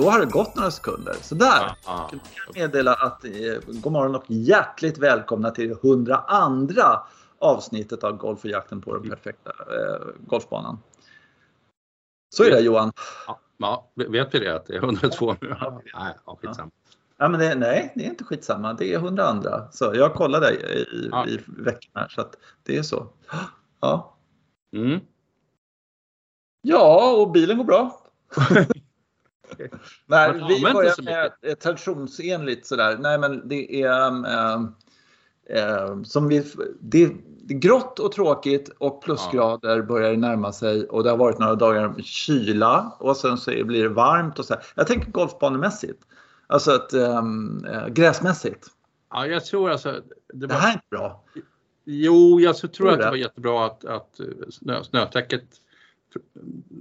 då har det gått några sekunder. Så där Ja, ja. kan jag meddela att eh, god morgon och hjärtligt välkomna till det 102 avsnittet av Golf och jakten på den perfekta eh, golfbanan. Så är det Johan. Ja, ja, vet vi det att det är 102 nu? Ja, nej, ja, skitsamma. Ja, men det, nej, det är inte skitsamma. Det är 102. Så jag kollade i, Ja. i veckan här så att det är så. Ja, Mm. ja och bilen går bra. Nej, vi börjar med traditionsenligt sådär. Nej, men det är eh, eh, som vi, det, grått och tråkigt och plusgrader börjar närma sig och det har varit några dagar med kyla och sen så blir det varmt och så här. Jag tänker golfbanemässigt. Alltså att eh, gräsmässigt. Ja, jag tror alltså... Det Det var, här är inte bra. jo, jag tror Tror att det var jättebra att, att eh, snö, snötäcket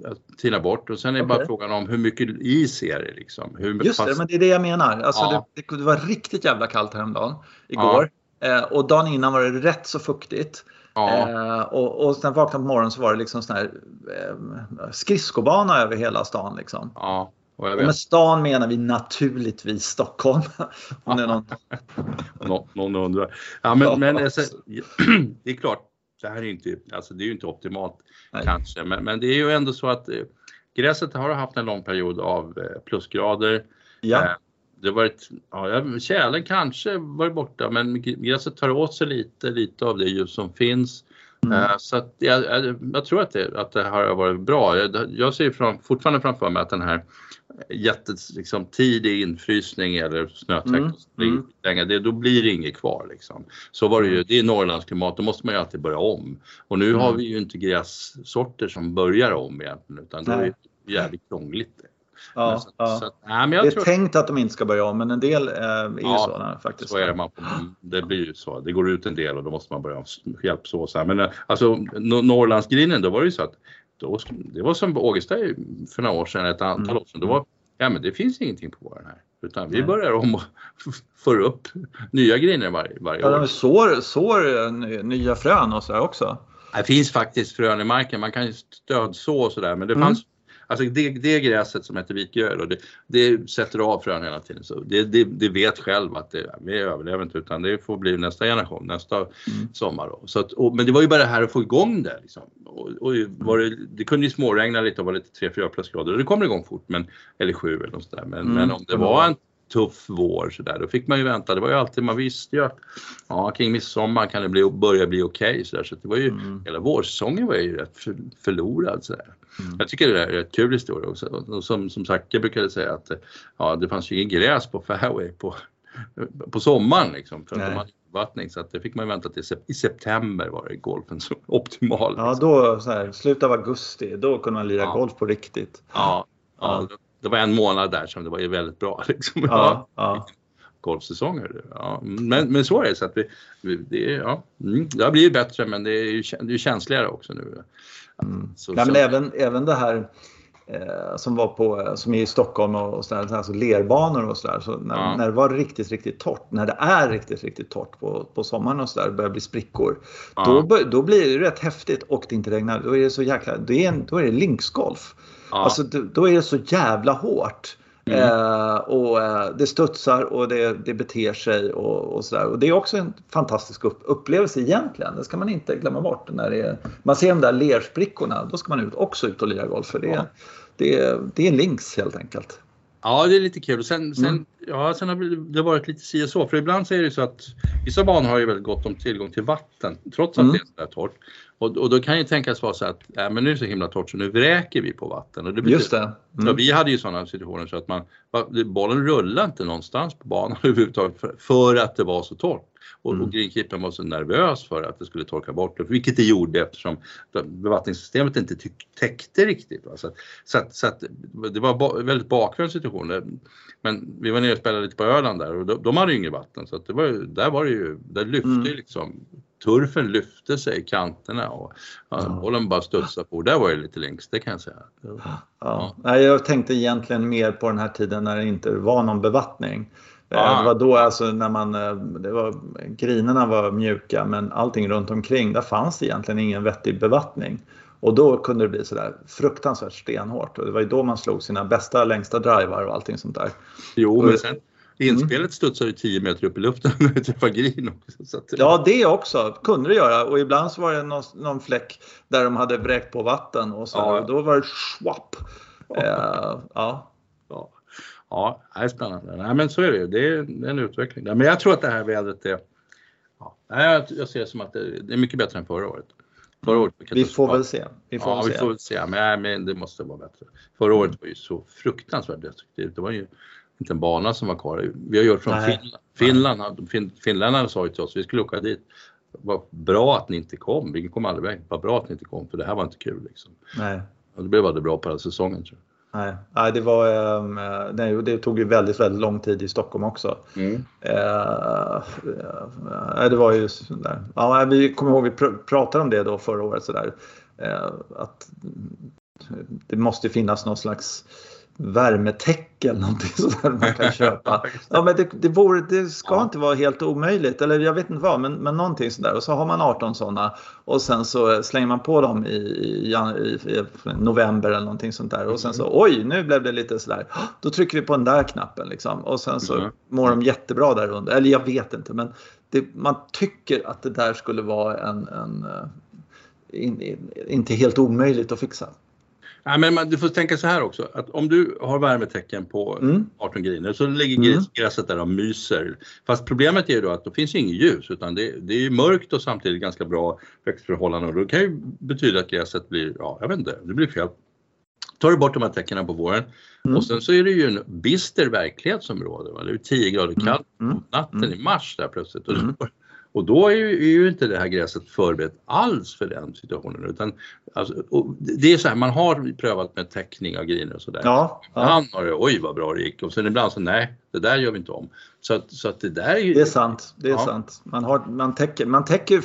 eh, tinar bort och sen är det bara frågan om hur mycket is är det liksom. Hur Just det, pass- men det är det jag menar. Alltså Ja. det, det, det var riktigt jävla kallt häromdagen, igår. Eh, och dagen innan var det rätt så fuktigt. ja, Eh, och, och sen vaknade på morgonen så var det liksom sån här eh, skridskobana över hela stan. Liksom. ja, och med stan menar vi naturligtvis Stockholm. Om det är någon... Nå, någon undrar. Ja, men, Ja. men alltså, det är klart, det här är ju inte, alltså, det är ju inte optimalt Nej. kanske, men, men det är ju ändå så att eh, gräset har haft en lång period av eh, plusgrader. Ja, Eh, Det har varit, ja, tjälen kanske varit borta, men gräset tar åt sig lite, lite av det ljus som finns. Mm. Så att jag, jag, jag tror att det, att det här har varit bra. Jag, jag ser fram, fortfarande framför mig att den här jättes, liksom, tidig infrysning eller snötäckt Mm, mm. det, då blir det inget kvar. Liksom. Så var det ju, det är Norrlandsklimat, då måste man ju alltid börja om. Och nu har Mm. vi ju inte grässorter som börjar om egentligen, utan det är jävligt krångligt. det. ja, så, ja. så nej, men jag Det är tror tänkt att de inte ska börja om men en del eh, är ju Ja, sådana faktiskt. så är det. Man, det blir ju så. Det går ut en del och då måste man börja hjälpsås. här. Men eh, alltså Nor- Norrlandsgrinen, då var det ju så att då, det var som Ågesta för några år sedan, ett antal Mm. år sedan. Då var, ja men det finns ingenting på våren här. Utan vi börjar om och för upp nya griner varje, varje Ja, år. sår, sår eh, ny- nya frön och sådär också. Det finns faktiskt frön i marken, man kan ju stödså och sådär men det Mm. fanns Alltså det, det gräset som heter viköl och det, det sätter av frön hela tiden. Så det, det, det vet själv att det, vi överlever inte utan det får bli nästa generation, nästa Mm. sommar. Då. Så att, och, men det var ju bara det här att få igång det. Liksom. Och, och var det, det kunde ju småregna lite och vara lite 3-4 plusgrader och det kommer igång fort, men, eller 7 eller något sådär. Men, Mm. men om det var en tuff vår så där, då fick man ju vänta. Det var ju alltid, man visste ju att ja, kring midsommar kan det bli, börja bli okej. så där. så det var ju, Mm. hela vårsäsongen var ju rätt för, förlorad. Så där. Mm. Jag tycker det är en rätt kul historia också. Och som, som Zacke brukade säga att ja, det fanns ju ingen gräs på fairway på, på sommaren liksom. För att de hade vattning så att det fick man vänta till i september var det golfen så optimal. Ja, liksom. då så här, slutet av augusti, då kunde man lira Ja. golf på riktigt. ja, ja, det var en månad där som det var ju väldigt bra. Liksom. Ja, ja. golfsäsonger. Ja, men, men så är det. Så att vi, vi, det, ja, mm, det har blivit bättre men det är ju kä- det är ju känsligare också nu. Mm. Så, Nej, men så- även, även det här eh, som var på, som är i Stockholm och, och sådär, alltså lerbanor och sådär. Så när, Ja. när det var riktigt, riktigt torrt, när det är riktigt, riktigt torrt på, på sommaren och sådär, börjar bli sprickor. Ja. Då, då blir det rätt häftigt och det inte regnar. Då är det så jäkla, det är en, då är det linksgolf. ja, Alltså då, då är det så jävla hårt. Mm. Eh, och eh, det studsar och det, det beter sig och, och sådär. Och det är också en fantastisk upp, upplevelse egentligen. Det ska man inte glömma bort. När det är, man ser de där lersprickorna, då ska man ut, också ut och lira golf. För det, Ja. det, är- det är links helt enkelt. Ja, det är lite kul. Sen, sen, Mm. ja, sen har det varit lite si och så. För ibland så är det så att vissa banor har ju väldigt gott om tillgång till vatten trots att Mm. det är så där torrt. Och, och då kan ju tänkas vara så att äh, men nu är det så himla torrt så nu vräker vi på vatten. Och det betyder- Just det. Mm. vi hade ju sådana situationer så att man, bollen rullade inte någonstans på banan överhuvudtaget för, för att det var så torrt. Och, Mm. och greenkeepern var så nervös för att det skulle torka bort det, vilket det gjorde eftersom bevattningssystemet inte täckte riktigt. Va? Så, att- så, att, så att det var ba, väldigt bakvänd situation. Men vi var nere och spelade lite på Öland där och de, de hade ju inget vatten så att det var, där var det ju, där lyfte Mm. liksom turfen lyfte sig i kanterna och ja, Ja. bollen bara studsade på. Där var det lite links, det kan jag säga. Ja. Nej, jag tänkte egentligen mer på den här tiden när det inte var någon bevattning. Eh, Ah. Det var då alltså när man, eh, det var, grinerna var mjuka men allting runt omkring, där fanns det egentligen ingen vettig bevattning. Och då kunde det bli sådär fruktansvärt stenhårt och det var ju då man slog sina bästa längsta drivar och allting sånt där. Jo, men sen inspelet mm. studsar ju 10 meter upp i luften när det träffar green också. Att... Ja, det också kunde det göra och ibland så var det någon, någon fläck där de hade vräkt på vatten och så ja. och då var det schwapp. Uh, ja. ja. Ja, det är spännande. Nej, men så är det ju. Det är en utveckling. Men jag tror att det här vädret är Ja, jag ser det som att det är mycket bättre än förra året. Förra året vi får väl se. Vi får ja, vi se. får väl se. Men, men det måste vara bättre. Förra året var ju så fruktansvärt destruktivt. Det var ju inte en bana som var kvar. Vi har gjort från Nej. Finland. Finland fin, finländarna sa ju till oss vi skulle åka dit. Vad bra att ni inte kom. Vi kom aldrig iväg. Vad bra att ni inte kom för det här var inte kul. Liksom. Nej. Och det blev aldrig bra på hela säsongen tror jag. Nej, nej det, var, eh, nej, det tog ju väldigt, väldigt lång tid i Stockholm också. Mm. Eh, det var ju sådär. Ja, vi kommer ihåg vi pr pratade om det då förra året sådär. Eh, att det måste finnas någon slags värmetäcke eller någonting sådär man kan köpa. Ja, men det, det, vore, det ska ja. inte vara helt omöjligt, eller jag vet inte vad, men, men någonting sådär. Och så har man 18 sådana och sen så slänger man på dem i, i, i, november eller någonting sånt där. Och sen så mm. oj, nu blev det lite sådär. Då trycker vi på den där knappen liksom. Och sen så mm. mår de jättebra där under. Eller jag vet inte, men det, man tycker att det där skulle vara en, en eh, in, in, inte helt omöjligt att fixa. Ja, men man, du får tänka så här också att om du har värmetecken på mm. 18 griner så ligger mm. gräset där och myser. Fast problemet är ju då att det finns inget ljus utan det, det är mörkt och samtidigt ganska bra växtförhållanden och det kan ju betyda att gräset blir, ja jag vet inte, det blir fel. Tar du bort de här tecknen på våren mm. och sen så är det ju en bister verklighet som råder. Va? Det är 10 grader mm. kallt på mm. natten mm. i mars där plötsligt. Och då, och då är ju, är ju, inte det här gräset förberett alls för den situationen. Utan, alltså, det är så här, man har prövat med täckning av griner och sådär. Ja, ja. Han har det, oj vad bra det gick. Och sen ibland så nej, det där gör vi inte om. Så att, så att det där är ju... Det är sant, det är ja. sant. Man, har, man, täcker, man täcker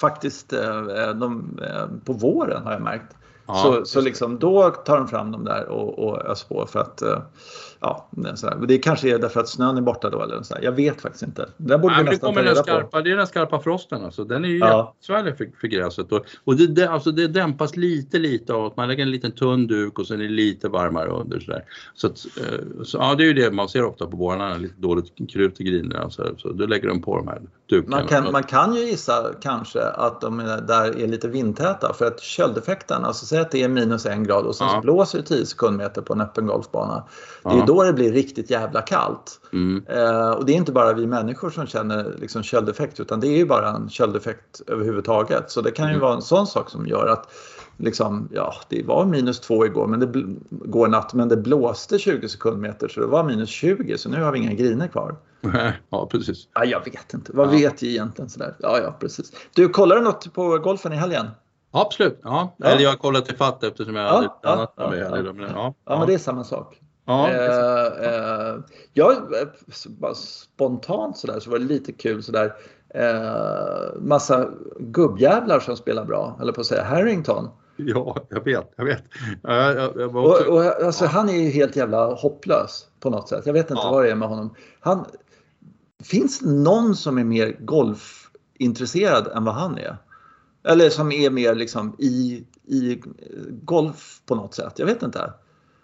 faktiskt eh, de, eh, på våren har jag märkt. Ja, så så liksom, då tar de fram dem där och, och öser på för att eh, ja, det kanske är därför att snön är borta då eller så. Jag vet faktiskt inte. Det borde Nej, vi nästan ta reda skarpa, på. Det är den skarpa frosten alltså. Den är ju ja. jättesvärlig för, för gräset och, och det, det, alltså det dämpas lite lite av att man lägger en liten tunn duk och sen är det lite varmare under så där. Så, att, eh, så ja, det är ju det man ser ofta på vårarna, lite dåligt krut i grinerna så, så då lägger de på de här dukarna. Man kan, man kan ju gissa kanske att de där är lite vindtäta för att köldeffekten, alltså att det är minus en grad och sen ja. så blåser det 10 sekundmeter på en öppen golfbana. Det är ja då det blir riktigt jävla kallt. Mm. Eh, och det är inte bara vi människor som känner liksom köldeffekt utan det är ju bara en köldeffekt överhuvudtaget. Så det kan ju mm. vara en sån sak som gör att liksom, ja, det var minus två igår, men det, går natt, men det blåste 20 sekundmeter så det var minus 20 så nu har vi inga griner kvar. Ja, precis. Ja, jag vet inte. Vad ja. vet jag egentligen? Sådär? Ja, ja, precis. Du, kollar du något på golfen i helgen? Absolut, ja. ja. Eller jag har kollat till fatt eftersom jag ja, hade ett annat ja, ja, ja. Men, ja, ja, men det är samma sak. Ja, eh, eh, jag, bara spontant sådär så var det lite kul sådär. Eh, massa gubbjävlar som spelar bra, eller på att säga Harrington. Ja, jag vet, jag vet. Jag, jag också... och, och, alltså, ja. Han är ju helt jävla hopplös på något sätt. Jag vet inte ja. vad det är med honom. Han, finns det någon som är mer golfintresserad än vad han är? Eller som är mer liksom i, i golf på något sätt. Jag vet inte.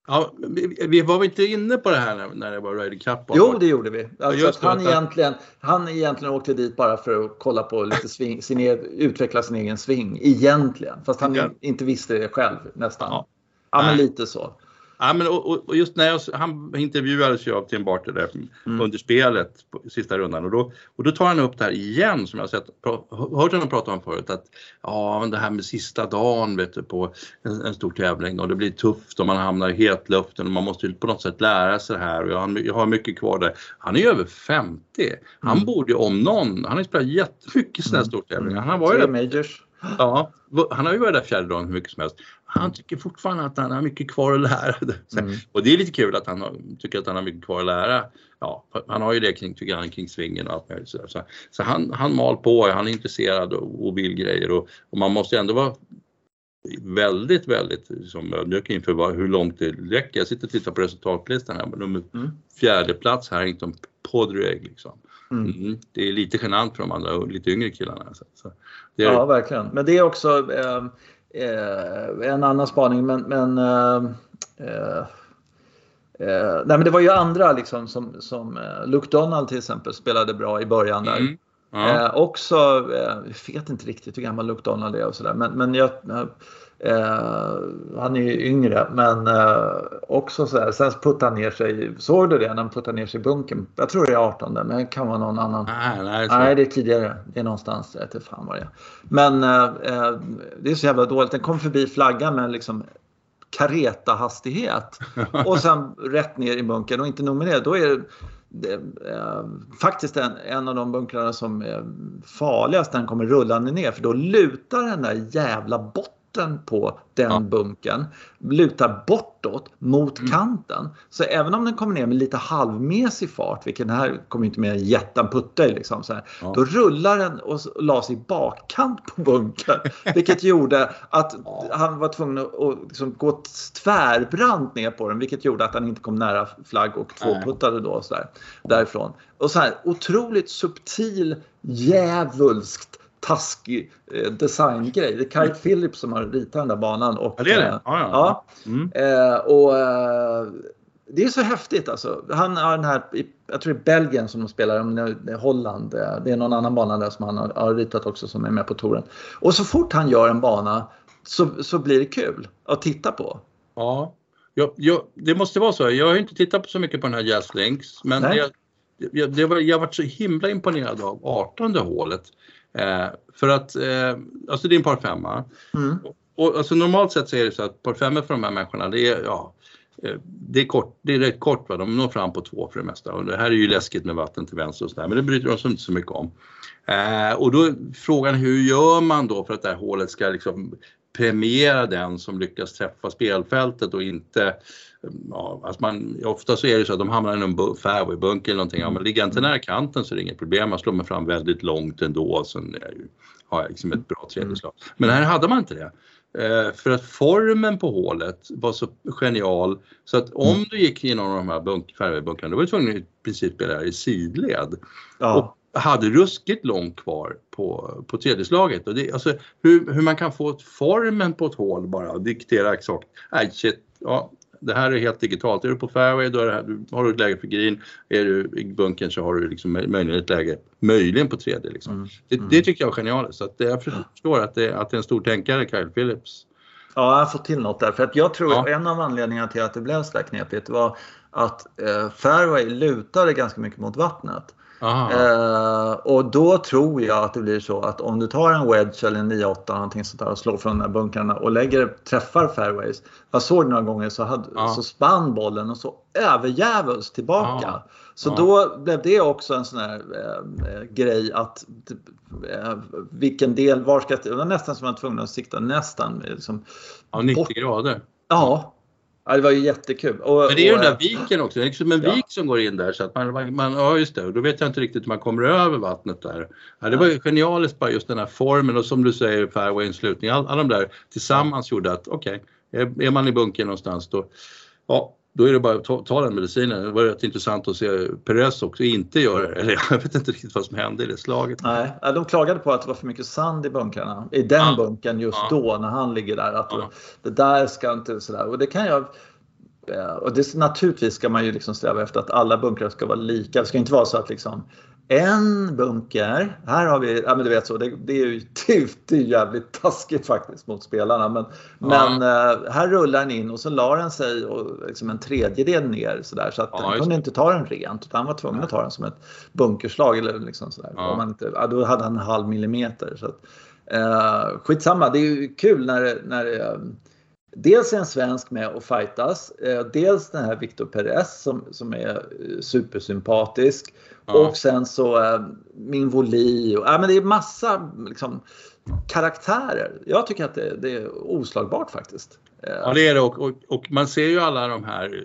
Ja, vi, vi var inte inne på det här när, det var Ryder Cup? Jo, det gjorde vi. Alltså att han, egentligen, han egentligen åkte dit bara för att kolla på lite sving, sin, utveckla sin egen sving. Egentligen. Fast han ja. inte visste det själv nästan. Ja, ja men lite så. Ja, men, och, och just när jag, han intervjuades ju av Tim Barter där mm. under spelet, på sista rundan, och då, och då tar han upp det här igen som jag sett, hört honom prata om förut, att ja, det här med sista dagen vet du, på en, en stor tävling och det blir tufft och man hamnar i hetluften och man måste på något sätt lära sig det här och jag, jag har mycket kvar där. Han är ju över 50. Han mm. borde ju om någon, han har ju spelat jättemycket sådana här mm. stortävlingar. Han var ju majors. Ja, han har ju varit där fjärde dagen hur mycket som helst. Han tycker fortfarande att han har mycket kvar att lära. Mm. Och det är lite kul att han har, tycker att han har mycket kvar att lära. Ja, han har ju det kring, tycker han, kring svingen och allt möjligt. Så, så, han, han mal på, han är intresserad och, och vill grejer och, och man måste ändå vara väldigt, väldigt liksom, ödmjuk inför vad, hur långt det räcker. Jag sitter och tittar på resultatlistan här, men nummer mm. fjärde plats här, inte Podreg liksom. Mm. Mm. Det är lite genant för de andra lite yngre killarna. Så, så är... Ja, verkligen. Men det är också, eh, eh, en annan spaning men, men eh, eh, nej men det var ju andra liksom som, som Luke Donald till exempel spelade bra i början där. Mm. Ja. Eh, också, eh, jag vet inte riktigt hur gammal Luke Donald är och sådär men, men jag, eh, han är ju yngre men eh, också sådär, sen puttade han ner sig, såg du det när han puttade ner sig i bunken? Jag tror det är 18 men det kan vara någon annan. Nej, nej, nej det. är tidigare, det är någonstans, jag vet inte fan vad det är. Men eh, eh, det är så jävla dåligt, den kom förbi flaggan med liksom kareta-hastighet. Och sen rätt ner i bunken och inte nog med det, då är det det, eh, faktiskt en, en av de bunkrarna som är farligast när den kommer rullande ner. För då lutar den där jävla botten botten på den ja. bunken lutar bortåt mot mm. kanten. Så även om den kommer ner med lite halvmesig fart, vilket den här kommer inte med jätten putta i, liksom, så här, ja. då rullar den och la sig i bakkant på bunkern. vilket gjorde att ja. han var tvungen att liksom, gå tvärbrant ner på den, vilket gjorde att han inte kom nära flagg och tvåputtade då så där, därifrån. Och så här otroligt subtil, djävulskt taskig eh, designgrej. Det är Kyle mm. Phillips som har ritat den där banan. Och, ja, det är det? Eh, ja, ja. ja. Mm. Eh, och, eh, det är så häftigt alltså. Han har den här, jag tror det är Belgien som de spelar, om Holland. Eh, det är någon annan bana där som han har, har ritat också som är med på touren. Och så fort han gör en bana så, så blir det kul att titta på. Ja, jag, jag, det måste vara så. Jag har inte tittat på så mycket på den här Jazz Links, men jag, jag, det var, jag varit så himla imponerad av 18 hålet. Eh, för att, eh, alltså det är en par femma. Mm. Och, alltså normalt sett så är det så att par femmor för de här människorna det är, ja, eh, det är, kort, det är rätt kort, va? de når fram på två för det mesta. Och det här är ju läskigt med vatten till vänster och sådär, men det bryr de sig inte så mycket om. Eh, och då är frågan hur gör man då för att det här hålet ska liksom premiera den som lyckas träffa spelfältet och inte ja, alltså man, ofta så är det så att de hamnar i någon fairwaybunker eller någonting. Ja, men ligger inte nära kanten så är det inget problem. Man slår mig fram väldigt långt ändå. Sen har jag liksom ett bra tredje slag. Men här hade man inte det. Eh, för att formen på hålet var så genial så att om mm. du gick genom de här bunk, fairwaybunkrarna då var du tvungen att i princip spela i sidled. Ja. Och hade ruskigt långt kvar på, på tredje slaget. Och det, alltså, hur, hur man kan få formen på ett hål bara och diktera exakt. Nej, shit, ja, det här är helt digitalt. Är du på fairway då här, du, har du ett läge för green. Är du i bunkern så har du liksom möjligen ett läge, möjligen på tredje. Liksom. Mm. Det, det, mm. tycker jag är genialiskt. Så att jag förstår att det, att det är en stor tänkare, Kyle Phillips. Ja, jag har fått till något där. För att jag tror ja. en av anledningarna till att det blev så där knepigt var att eh, fairway lutade ganska mycket mot vattnet. Eh, och då tror jag att det blir så att om du tar en wedge eller en 9-8 någonting sånt där och slår från de här bunkrarna och lägger, träffar fairways. Jag såg det några gånger så, hade, ja. så spann bollen och så överjävulst tillbaka. Ja. Så ja. då blev det också en sån här eh, grej att eh, vilken del, var ska jag, det var nästan som man var tvungen att sikta nästan liksom, Ja, 90 bort. grader. Ja, Ja, det var ju jättekul. Och, Men det är ju den där viken också, det är liksom en ja. vik som går in där så att man, man, ja just det, och då vet jag inte riktigt hur man kommer över vattnet där. Ja, det var ju genialiskt bara just den här formen och som du säger fairway-inslutning, alla all de där tillsammans gjorde att okej, okay, är, är man i bunken någonstans då, ja då är det bara att ta, ta den medicinen. Det var rätt intressant att se Perez också inte göra det. Eller jag vet inte riktigt vad som hände i det slaget. Nej, de klagade på att det var för mycket sand i bunkrarna. I den ja. bunkern just ja. då när han ligger där. Att ja. det där ska inte sådär. Och det kan jag eh, och det, naturligtvis ska man ju liksom sträva efter att alla bunkrar ska vara lika. Det ska inte vara så att liksom en bunker. Här har vi, ja men du vet så, det, det är ju det är jävligt taskigt faktiskt mot spelarna. Men, ja. men uh, här rullar den in och så la den sig och liksom en tredjedel ner sådär så att ja, den kunde inte ta den rent utan han var tvungen att ta den som ett bunkerslag eller liksom sådär. Ja. Om man inte, ja, då hade han en halv millimeter. Så att, uh, skitsamma, det är ju kul när, när uh, Dels är en svensk med och fightas. Dels den här Victor Perez som, som är supersympatisk. Och sen så äh, min voli och äh, men det är massa liksom, karaktärer. Jag tycker att det, det är oslagbart faktiskt. Eh, ja det är det och, och, och, man ser ju alla de här,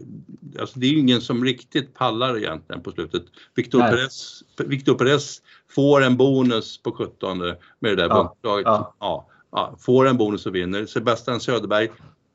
alltså det är ju ingen som riktigt pallar egentligen på slutet. Victor, Perez, Victor Perez får en bonus på 17 med det där ja, ja. ja, ja, får en bonus och vinner. Sebastian Söderberg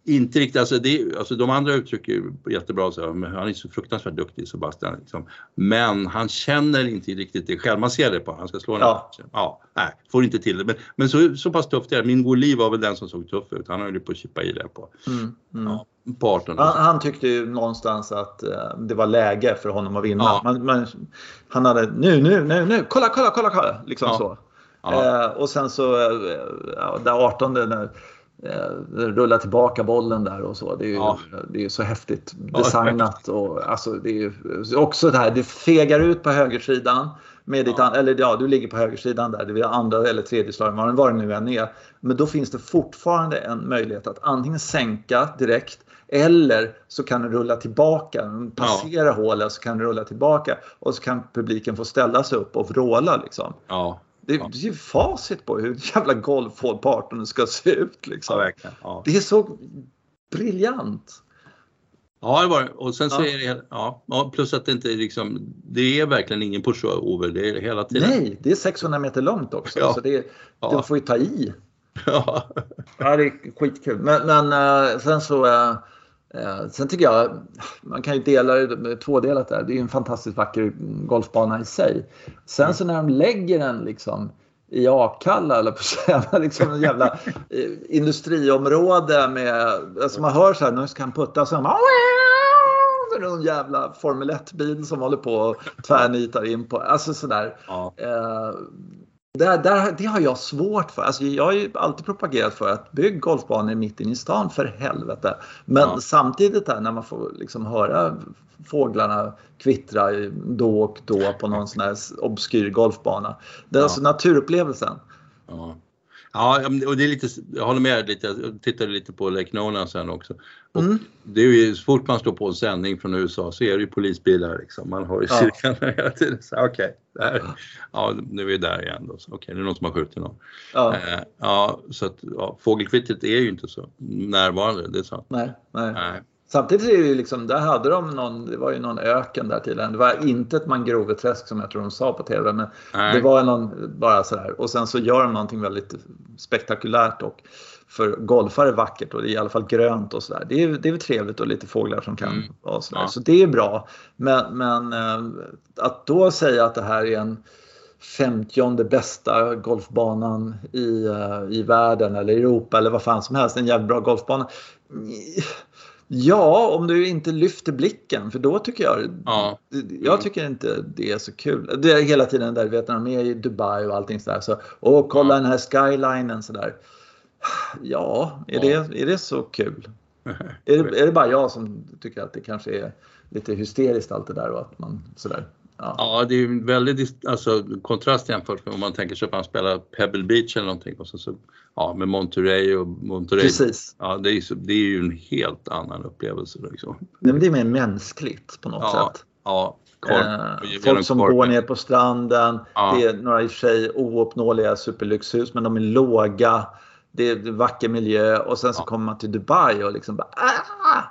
inte riktigt, alltså, det, alltså de andra uttrycker jättebra så men han är så fruktansvärt duktig Sebastian. Liksom. Men han känner inte riktigt det själv, man ser det på han ska slå Ja. den. Ja, nej, får inte till det. Men, men så, så pass tufft är det. Min Goli var väl den som såg tuff ut, han höll ju på att chippa i det på, Mm, mm. ja, på 18. Han, han tyckte ju någonstans att eh, det var läge för honom att vinna. Ja. Men, men, han hade nu, nu, nu, nu, kolla, kolla, kolla, kolla. Liksom Ja. så. Eh, och sen så, eh, där 18 när eh, rullar tillbaka bollen där och så. Det är ju, Ja. det är så häftigt designat. Och, alltså, det är ju också det här, det fegar ut på högersidan. Med ditt, Ja. eller ja, du ligger på högersidan där, det är andra eller tredje slag, vad det- nu än är. Men då finns det fortfarande en möjlighet att antingen sänka direkt eller så kan du rulla tillbaka, passera hålet så kan du rulla tillbaka och så kan publiken få ställa sig upp och vråla liksom. Ja, Det, är ju facit på hur jävla golfhål på 18 ska se ut liksom. ja. Det är så briljant. Ja, det var det. Och sen så Ja. är det, ja, plus att det inte är liksom, det är verkligen ingen pushover, det är hela tiden. Nej, det är 600 meter långt också. Ja. Så det, Ja. de får ju ta i. Ja. Ja, det är skitkul. Men, men eh, sen så... eh, eh, sen tycker jag, man kan ju dela det med tvådelat där. Det är en fantastiskt vacker golfbana i sig. Sen så när de lägger den liksom i Akalla eller på säga, liksom en jävla eh, industriområde med, alltså man hör så här, nu ska han putta man, så är det någon jävla Formel 1-bil som håller på och tvärnitar in på, alltså sådär. Ja. Eh, där, där, det har jag svårt för. Alltså, jag har ju alltid propagerat för att bygg golfbanor mitt inne i stan för helvete. Men Ja. samtidigt där när man får liksom höra fåglarna kvittra då och då på någon sån här obskyr golfbana. Det är Ja. alltså naturupplevelsen. Ja. Ja, och det är lite, jag håller med lite, jag tittade lite på Lake Nolan sen också. Och Mm. Det är ju, så fort man slår på en sändning från USA så är det ju polisbilar liksom. Man har ju Ja. cirklarna hela tiden. Okej, där. ja nu är vi där igen då. Okej, det är någon som har skjutit någon. Ja, Eh, ja, så att ja, fågelkvittret är ju inte så närvarande, det är sant. nej, nej. Nej. Samtidigt är det ju liksom, där hade de någon, det var ju någon öken där tydligen. Det var inte ett mangroveträsk som jag tror de sa på TV, men Nej. det var någon, bara sådär. Och sen så gör de någonting väldigt spektakulärt och för golfare vackert och det är i alla fall grönt och sådär. Det är, det är väl trevligt och lite fåglar som kan Mm. vara sådär. Ja. Så det är bra. Men, men eh, att då säga att det här är en 50 bästa golfbanan i, eh, i världen eller Europa eller vad fan som helst, en jävligt bra golfbana. Ja, om du inte lyfter blicken för då tycker jag, Ja. jag tycker inte det är så kul. Det är hela tiden där, vet när de är i Dubai och allting sådär. Så, och kolla Ja. den här skylinen sådär. Ja, är, Ja. Det, är det så kul? Är det, är det bara jag som tycker att det kanske är lite hysteriskt allt det där och att man sådär. Ja. Ja, det är ju en väldig dis- alltså, kontrast jämfört med om man tänker sig att man spelar Pebble Beach eller någonting och så, så ja, med Monterey och Monterey. Precis. Ja, det är, det är ju en helt annan upplevelse. Liksom. Nej, men det är mer mänskligt på något Ja, sätt. ja, korp, Eh, folk som korpen. går ner på stranden. Ja. Det är några i och för sig ouppnåeliga superlyxhus men de är låga. Det är vacker miljö och sen så Ja. kommer man till Dubai och liksom bara ah!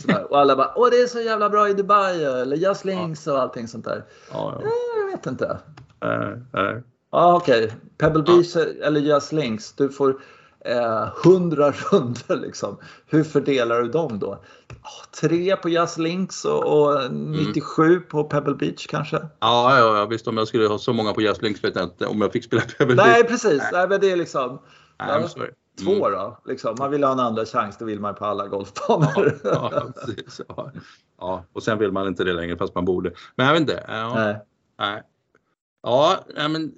Sådär. Och alla bara åh det är så jävla bra i Dubai eller Just Links och allting sånt där. Ja, Eh, Jag vet inte. ja. Nej, nej. Ja okej, Pebble Beach eller Just Links. Du får eh, 100 runder liksom. Hur fördelar du dem då? Ah, tre på Just Links och, och 97 på Pebble Beach kanske? Ja, ja, ja, visst om jag skulle ha så många på Just Links vet jag inte om jag fick spela Pebble Nej Beach. precis, nej, men det är liksom ja, I'm sorry. två då. Liksom. Man vill ha en andra chans, det vill man på alla golfbanor. Ja, ja, ja. och sen vill man inte det längre fast man borde. Men jag vet inte. Ja, Nej. nej. Ja, men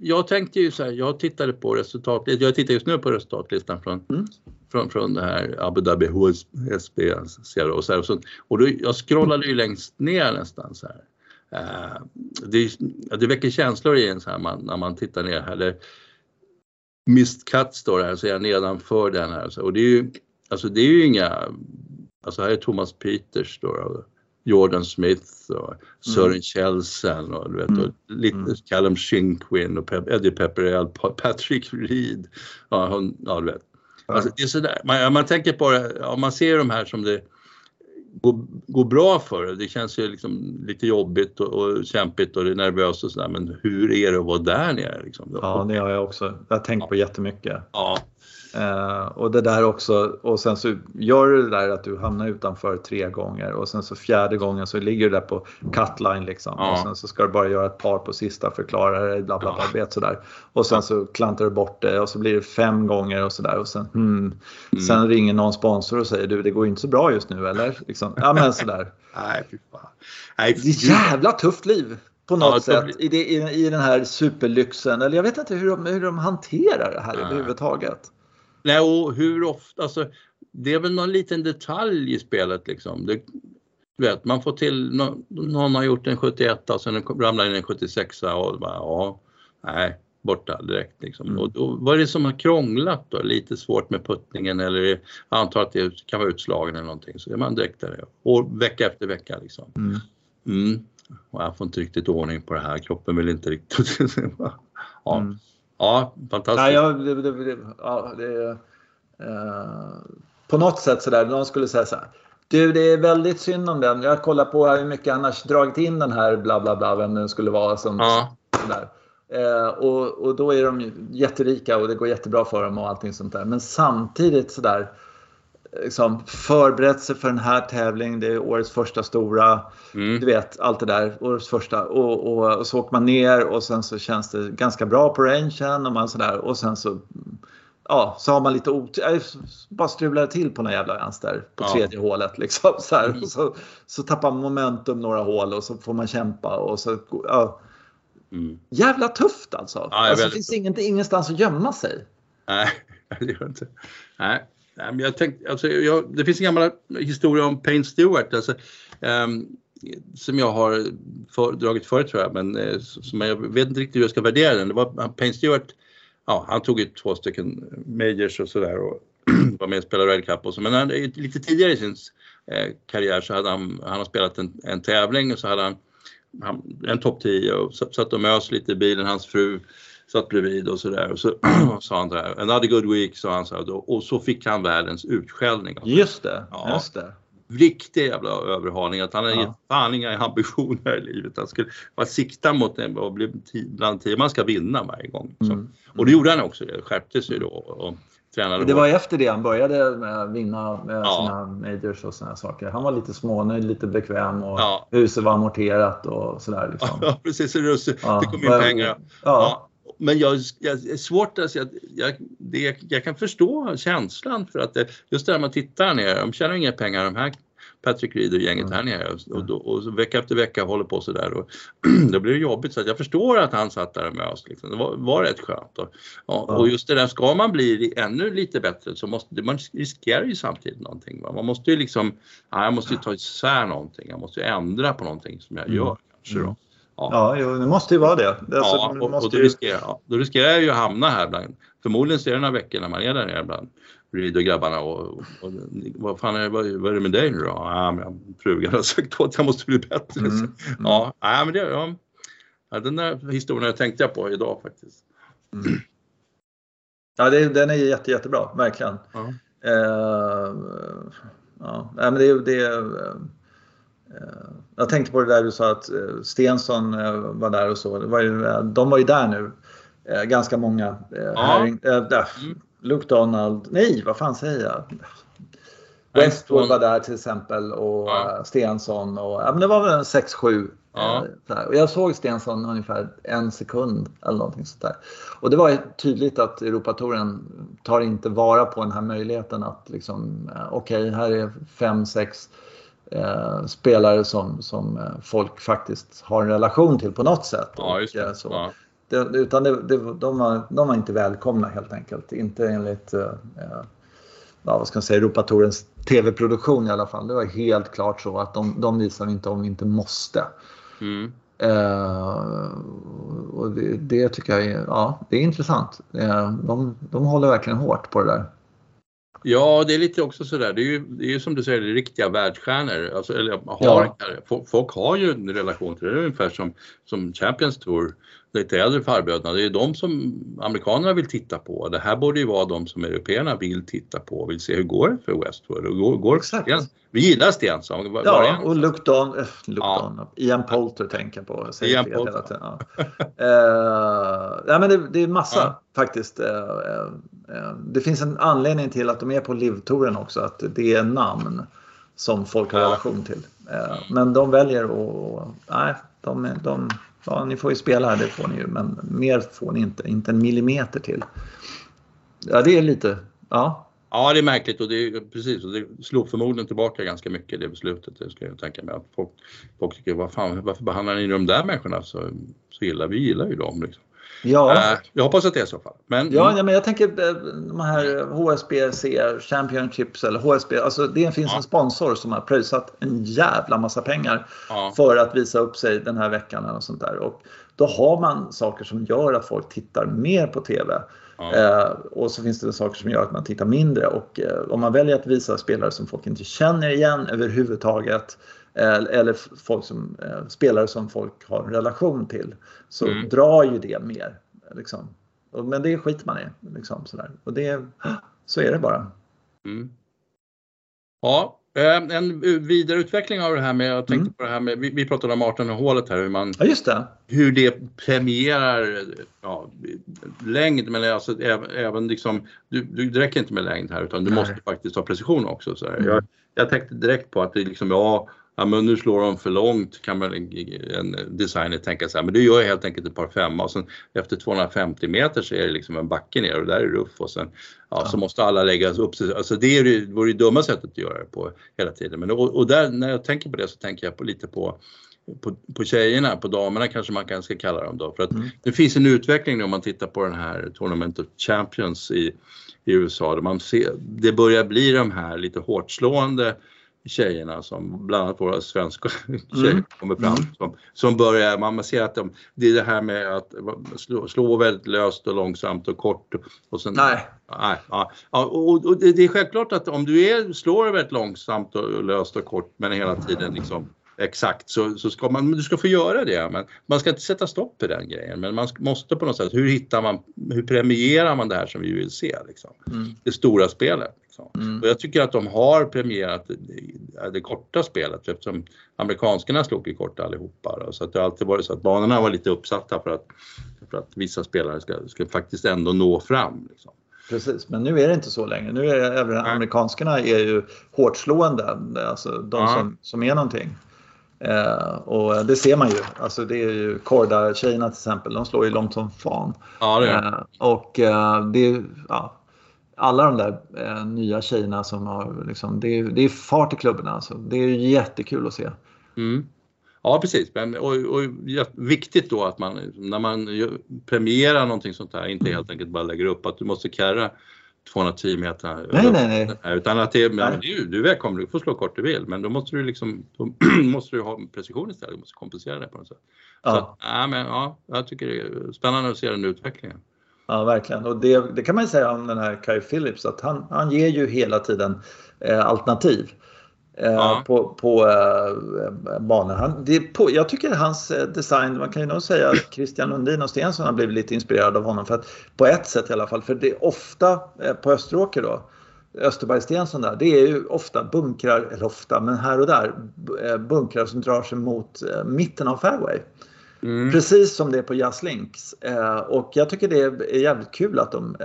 jag tänkte ju så här, jag tittade på resultatlistan, jag tittar just nu på resultatlistan från, Mm. från, från det här Abu Dhabi HSB och så här, och, så, och då, jag scrollade ju längst ner nästan så här. Eh, det, det väcker känslor i en så här man, när man tittar ner här. Eller, Missed Cut står det här, så är jag nedanför den här. Så, och det är ju, alltså det är ju inga, alltså här är Thomas Peters då, Jordan Smith och Sören Kjellsen och du vet, Mm. och lite Mm. Callum Shinkwin och Pep, Eddie Pepperell, Pa- Patrick Reed. Ja, hon, ja du vet. Alltså, det är sådär, man, man tänker på det, ja, man ser de här som det går, går bra för. Det känns ju liksom lite jobbigt och, och kämpigt och det är nervöst och sådär. Men hur är det att vara där nere? Liksom? Ja, det har jag också. Jag har tänkt på jättemycket. Ja. Eh, och det där också, och sen så gör du det där att du hamnar utanför tre gånger och sen så fjärde gången så ligger du där på cutline liksom. Ja. Och sen så ska du bara göra ett par på sista, förklara det, bla bla bla, vet sådär. Och sen så klantar du bort det och så blir det fem gånger och sådär och sen, hmm. sen ringer någon sponsor och säger du det går inte så bra just nu eller? Liksom. Ja men sådär. Nej, fy fan. Nej, Det är ett jävla tufft liv på något Ja, sätt i, det, i, i den här superlyxen. Eller jag vet inte hur de, hur de hanterar det här Nej. överhuvudtaget. Nej, och hur ofta, alltså, det är väl någon liten detalj i spelet liksom. Det, vet, man får till, någon, någon har gjort en 71 och sen ramlar in en 76 och bara, ja, nej, borta direkt liksom. Mm. Och då, vad är det som har krånglat då? Lite svårt med puttningen eller antar att det kan vara utslagen eller någonting så är man direkt där. Och vecka efter vecka liksom. Mm. Mm. Och jag får inte riktigt ordning på det här, kroppen vill inte riktigt. ja. Ja, fantastiskt. Nej, jag, det, det, ja, det, eh, på något sätt sådär, någon skulle säga så här. Du, det är väldigt synd om den. Jag kollar på hur mycket han har dragit in den här bla bla bla, vem det skulle vara som Ja. sådär. Eh, och, och då är de jätterika och det går jättebra för dem och allting sånt där. Men samtidigt sådär liksom förberett sig för den här tävlingen. Det är årets första stora. Mm. Du vet allt det där. Årets första. Och, och, och så åker man ner och sen så känns det ganska bra på rangen och man sådär. Och sen så ja, så har man lite otur. Bara strular till på någon jävla vänster på Ja. tredje hålet. Liksom, så, här. Mm. Så, så tappar man momentum några hål och så får man kämpa. Och så, ja, Mm. jävla tufft alltså. Ja, alltså det finns ingen, ingenstans att gömma sig. Nej, det gör inte. Nej, Nej, men jag tänkte, alltså, jag, det finns en gammal historia om Payne Stewart alltså, um, som jag har för, dragit förut tror jag, men eh, som jag vet inte riktigt hur jag ska värdera den. Det var Payne Stewart, ja, han tog ju två stycken majors och sådär och var med och spelade Red Cup och så, men han, eh, lite tidigare i sin eh, karriär så hade han, han har spelat en, en tävling och så hade han, han en topp 10 och satt och mös lite i bilen, hans fru satt bredvid och sådär och så sa han så här, another good week sa han så här, och så fick han världens utskällning. Just det. Ja. Just det. Riktig jävla överhalning, att han hade Ja. fan inga ambitioner i livet. Han skulle bara sikta mot en och bli bland tio, man ska vinna varje gång. Så. Mm. Och det gjorde han också, det skärpte sig då och tränade Det var efter det han började med vinna med Ja. sina majors och här saker. Han var lite smånöjd, lite bekväm och Ja. huset var amorterat och sådär. Liksom. Ja, precis, det, Ja. kom in pengar. Ja. Men jag, jag är svårt att säga jag, det, jag kan förstå känslan för att det, just det här man tittar ner, de tjänar inga pengar de här Patrick Reed och gänget här nere och, och så vecka efter vecka håller på sådär och då blir det jobbigt så att jag förstår att han satt där med oss. Liksom. Det var, var rätt skönt. Och, ja, och just det där, ska man bli ännu lite bättre så måste man riskerar ju samtidigt någonting. Va? Man måste ju liksom, ja, jag måste ju ta isär någonting, jag måste ju ändra på någonting som jag Mm. gör kanske då. Ja. Ja, jo, det måste ju vara det. alltså, Ja, och, måste och då, ju... riskerar, ja, då riskerar jag ju att hamna här bland, förmodligen är det några veckor när man är där nere bland Reed och grabbarna och, och, och vad fan är det, vad, vad är det med dig nu då? Ja, men frugan har sagt åt att jag måste bli bättre. Mm, Så, Ja, nej, men det, ja, ja, den där historien tänkte jag på idag faktiskt. Ja, det, den är jätte, jättebra, verkligen. Ja. Eh, ja, men det, det, jag tänkte på det där du sa att eh, Stensson eh, var där och så. Var ju, eh, de var ju där nu, eh, ganska många. Eh, Herring, eh, där, Mm. Luke Donald, nej vad fan säger jag? Westwood var där till exempel och Ja. eh, Stensson och ja, men det var väl en 6-7. Ja. eh. Och jag såg Stensson ungefär en sekund eller någonting sånt där. Och det var tydligt att Europatouren tar inte vara på den här möjligheten att liksom, eh, okej här är fem, sex eh, spelare som, som eh, folk faktiskt har en relation till på något sätt. Ja, just Och, eh, det. så. Ja. Det, utan det, det, de, var, de var inte välkomna helt enkelt. Inte enligt eh, eh, ja, vad ska man säga, Europatorens tv-produktion i alla fall. Det var helt klart så att de, de visar inte om vi inte måste. Mm. Eh, och det, det tycker jag är, ja, det är intressant. Eh, de, de håller verkligen hårt på det där. Ja, det är lite också sådär. Det är ju, det är ju som du säger, det är riktiga världsstjärnor. Alltså, eller har Ja. folk, har ju en relation till det. Det är ungefär som, som Champions Tour, lite äldre farbröderna. Det är de som amerikanerna vill titta på. Det här borde ju vara de som européerna vill titta på vill se hur går det för Westwood. Och går, går Exakt. Sten, vi gillar Stensson. Var, var Ja, en- och Luke Don, äh, Luke Ja. Don, Ian Poulter tänker jag på. Säger Ian fel Poulter. hela tiden, Ja. Eh, nej, men det, det är massa Ja. faktiskt. Eh, Eh, det finns en anledning till att de är på LIV-touren också, att det är namn som folk har relation till. Men de väljer att, nej, de, de, ja, ni får ju spela här, det får ni ju, men mer får ni inte, inte en millimeter till. Ja, det är lite, ja. Ja, det är märkligt och det är precis och det slog förmodligen tillbaka ganska mycket det beslutet. Det ska jag tänka mig att folk, folk tycker, vad fan, varför behandlar ni de där människorna så, så illa? Vi gillar ju dem. Liksom. Ja. Äh, jag hoppas att det är så fall. Men, ja, mm. ja, men jag tänker eh, de här HSBC Championships eller HSB, alltså det finns ja. en sponsor som har pröjsat en jävla massa pengar ja. för att visa upp sig den här veckan och sånt där. Och då har man saker som gör att folk tittar mer på TV. Ja. Eh, och så finns det saker som gör att man tittar mindre och eh, om man väljer att visa spelare som folk inte känner igen överhuvudtaget eh, eller folk som, eh, spelare som folk har en relation till så mm. drar ju det mer. Liksom. Men det skiter man i. Liksom, sådär. Och det, så är det bara. Mm. Ja, Eh, en vidareutveckling av det här med, jag tänkte mm. på det här med, vi, vi pratade om 18 hålet här, hur man, ja, just det. hur det premierar ja, längd, men alltså även, även liksom, du, du, det räcker inte med längd här utan du Nej. måste faktiskt ha precision också. Så mm. jag, jag tänkte direkt på att det liksom, ja, ja men nu slår de för långt kan man en designer tänka så här, men du gör helt enkelt ett par femma och sen efter 250 meter så är det liksom en backe ner och där är ruff och sen ja, ja. så måste alla lägga upp sig. Alltså det är det, vore det dumma sättet att göra det på hela tiden. Men och, och, där när jag tänker på det så tänker jag på, lite på på, på tjejerna, på damerna kanske man kan ska kalla dem då. För att mm. det finns en utveckling nu om man tittar på den här Tournament of Champions i, i USA. Där man ser, det börjar bli de här lite hårt slående tjejerna som bland annat våra svenska tjejer mm. kommer fram mm. som, som börjar, man ser att de, det är det här med att slå, slå väldigt löst och långsamt och kort och sen, Nej. Nej ja, och, och, det är självklart att om du är, slår väldigt långsamt och löst och kort men hela tiden liksom exakt så, så ska man, du ska få göra det men man ska inte sätta stopp i den grejen men man måste på något sätt, hur hittar man, hur premierar man det här som vi vill se liksom? Mm. Det stora spelet. Liksom. Mm. Och jag tycker att de har premierat det, det korta spelet eftersom amerikanskarna slog ju kort allihopa. Då, så att det har alltid varit så att banorna var lite uppsatta för att, för att vissa spelare ska, ska faktiskt ändå nå fram. Liksom. Precis, men nu är det inte så längre. Nu är även amerikanskarna är ju hårt slående, alltså de ja. som, som är någonting. Eh, och det ser man ju. Alltså det är ju Korda-tjejerna till exempel, de slår ju långt som fan. Ja, det eh, och eh, det ja, alla de där eh, nya tjejerna som har liksom, det är, det är fart i klubborna alltså. Det är jättekul att se. Mm. Ja precis, men och, och, viktigt då att man när man premierar någonting sånt här inte helt enkelt bara lägger upp att du måste carra 210 meter. Nej, nej, nej. Utan att det, är, men du, du är välkommen, du får slå kort du vill, men då måste du liksom, då måste du ha precision istället, du måste kompensera det på något sätt. Ja. Så, ja, men, ja, jag tycker det är spännande att se den utvecklingen. Ja, verkligen. Och det, det kan man ju säga om den här Kai Phillips, att han, han ger ju hela tiden eh, alternativ. Eh, ja. på, på eh, banan. Han, det på, jag tycker hans eh, design, man kan ju nog säga att Christian Lundin och Stensson har blivit lite inspirerade av honom. För att, på ett sätt i alla fall, för det är ofta eh, på Österåker då, Österberg Stensson där, det är ju ofta bunkrar, eller ofta, men här och där, eh, bunkrar som drar sig mot mitten av fairway. Mm. Precis som det är på Jazz Links. och jag tycker det är jävligt kul att de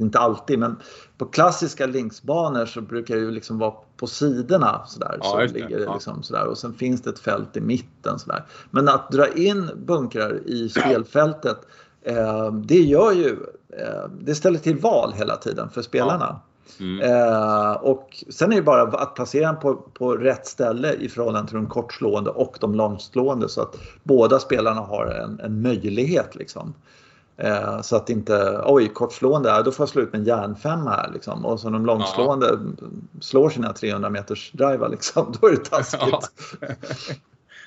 inte alltid, men på klassiska linksbanor så brukar det ju liksom vara på sidorna sådär. Ja, så ligger det ja. liksom sådär och sen finns det ett fält i mitten sådär. Men att dra in bunkrar i spelfältet eh, det gör ju, eh, det ställer till val hela tiden för spelarna. Mm. Eh, och sen är det bara att placera den på, på rätt ställe i förhållande till de kortslående och de långslående så att båda spelarna har en, en möjlighet. Liksom. Eh, så att inte, oj kortslående, då får jag slå ut med en järnfemma här liksom. Och så de långslående ja. slår sina 300 meters drivar liksom, då är det taskigt. Ja.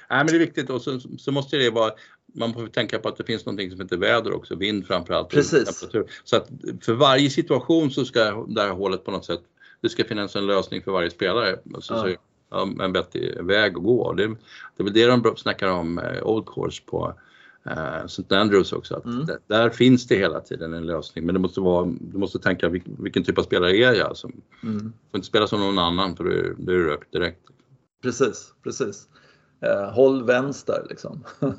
Nej men det är viktigt och så, så måste det vara, man får tänka på att det finns någonting som heter väder också, vind framförallt. Precis. Så att för varje situation så ska det här hålet på något sätt, det ska finnas en lösning för varje spelare. Alltså, ja. så, en bättre väg att gå. Det, det är väl det de snackar om, eh, Old Course på eh, St. Andrews också. Att mm. där finns det hela tiden en lösning men det måste vara, du måste tänka vilken, vilken typ av spelare är jag? Som, mm. får inte spela som någon annan för då är du rökt direkt. Precis, precis. Eh, håll vänster liksom.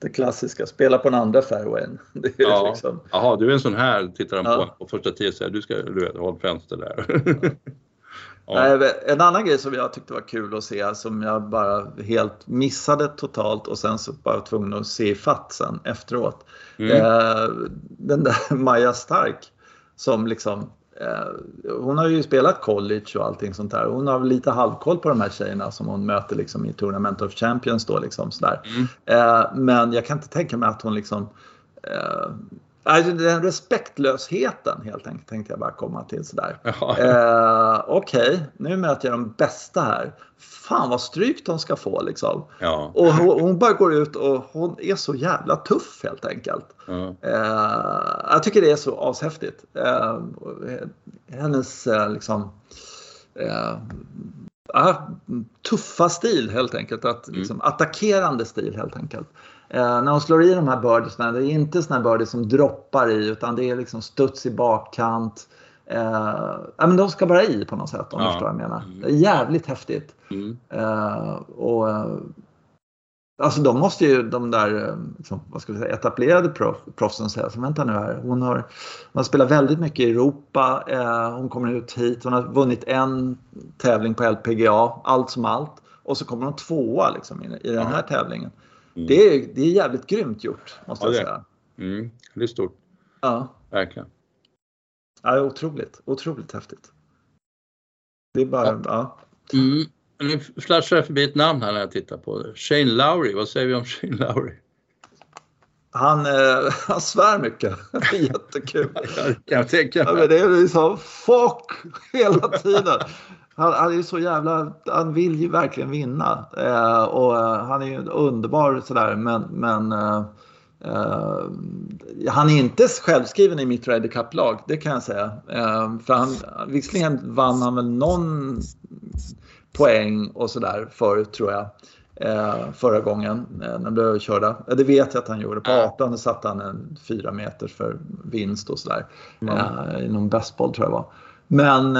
det klassiska, spela på den andra fairwayen. Det Ja. liksom, Jaha, du är en sån här, tittar han Ja. på, på första tio säger du ska, du vet, håll vänster där. ja. En annan grej som jag tyckte var kul att se som jag bara helt missade totalt och sen så bara tvungen att se ifatt sen efteråt. Mm. Eh, den där Maja Stark som liksom hon har ju spelat college och allting sånt där. Hon har lite halvkoll på de här tjejerna som hon möter liksom i Tournament of Champions då liksom sådär. Mm. Eh, men jag kan inte tänka mig att hon liksom eh, alltså den respektlösheten helt enkelt tänkte jag bara komma till sådär. Ja. Eh, Okej, nu möter jag de bästa här. Fan vad stryk de ska få liksom. ja. Och hon, hon bara går ut och hon är så jävla tuff helt enkelt. ja. Eh, jag tycker det är så ashäftigt. Eh, hennes eh, liksom eh, ja, tuffa stil helt enkelt. Att, liksom, attackerande stil helt enkelt. Eh, när hon slår i de här birdiesna, det är inte såna här birdies som droppar i utan det är liksom studs i bakkant. Eh, ja, men de ska bara i på något sätt om Ja. du förstår vad jag menar. Det är jävligt häftigt. Mm. Eh, och, eh, alltså de måste ju de där eh, liksom, vad ska vi säga, etablerade proff, proffsen säga, så vänta nu här, hon har, hon har spelat väldigt mycket i Europa, eh, hon kommer ut hit, hon har vunnit en tävling på LPGA, allt som allt. Och så kommer hon tvåa liksom, i, i den här tävlingen. Mm. Det, är, det är jävligt grymt gjort måste Ja, jag det säga. Mm. Det är stort, Ja, verkligen. ja, det är otroligt, otroligt häftigt. Det är bara, ja. Mm. Nu flashar jag förbi ett namn här när jag tittar på det. Shane Lowry, vad säger vi om Shane Lowry? Han, eh, han svär mycket. Det jättekul. kan jag tänka Ja, mig. men det är liksom fuck hela tiden. Han, han är ju så jävla, han vill ju verkligen vinna. Eh, och eh, han är ju underbar sådär men, men eh, eh, han är inte självskriven i mitt Ryder Cup-lag, det kan jag säga. Eh, för han, visserligen vann han väl någon poäng och sådär förut tror jag. Eh, förra gången när de körde. Ja, det vet jag att han gjorde. På Ja. 18 satte han en 4 meters för vinst och sådär. Mm. I någon bästboll tror jag var. Men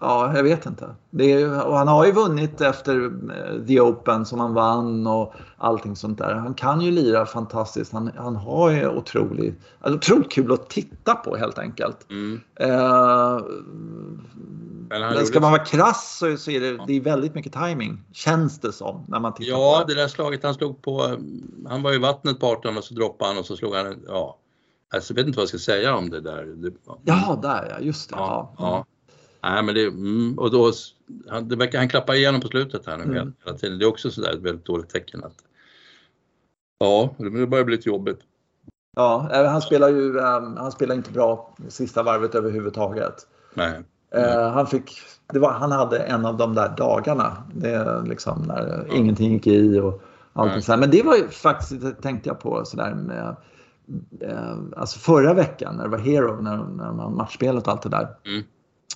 ja, jag vet inte. Är, han har ju vunnit efter eh, The Open som han vann och allting sånt där. Han kan ju lira fantastiskt. Han, han har ju otroligt, alltså, otroligt kul att titta på helt enkelt. Mm. Eh, Men ska man vara krass så, så är det, det är väldigt mycket timing känns det som när man tittar Ja, på det där slaget han slog på, han var i vattnet på 18 och så droppade han och så slog han, ja. Alltså, jag vet inte vad jag ska säga om det där. Det, Ja, där ja, just det. ja, Ja. ja. Nej, men det, mm, och då, han, det verkar, han klappar igenom på slutet här nu Mm. hela tiden. Det är också sådär ett väldigt dåligt tecken att Ja, det börjar bli lite jobbigt. Ja, eh, han spelar ju eh, han spelar inte bra sista varvet överhuvudtaget. Nej. Eh, han, fick, var, han hade en av de där dagarna det, liksom, när ingenting gick i och allting Nej. så här. Men det var ju faktiskt, tänkte jag på sådär med alltså förra veckan när det var Hero, när, när de hade matchspelet och allt det där. Mm.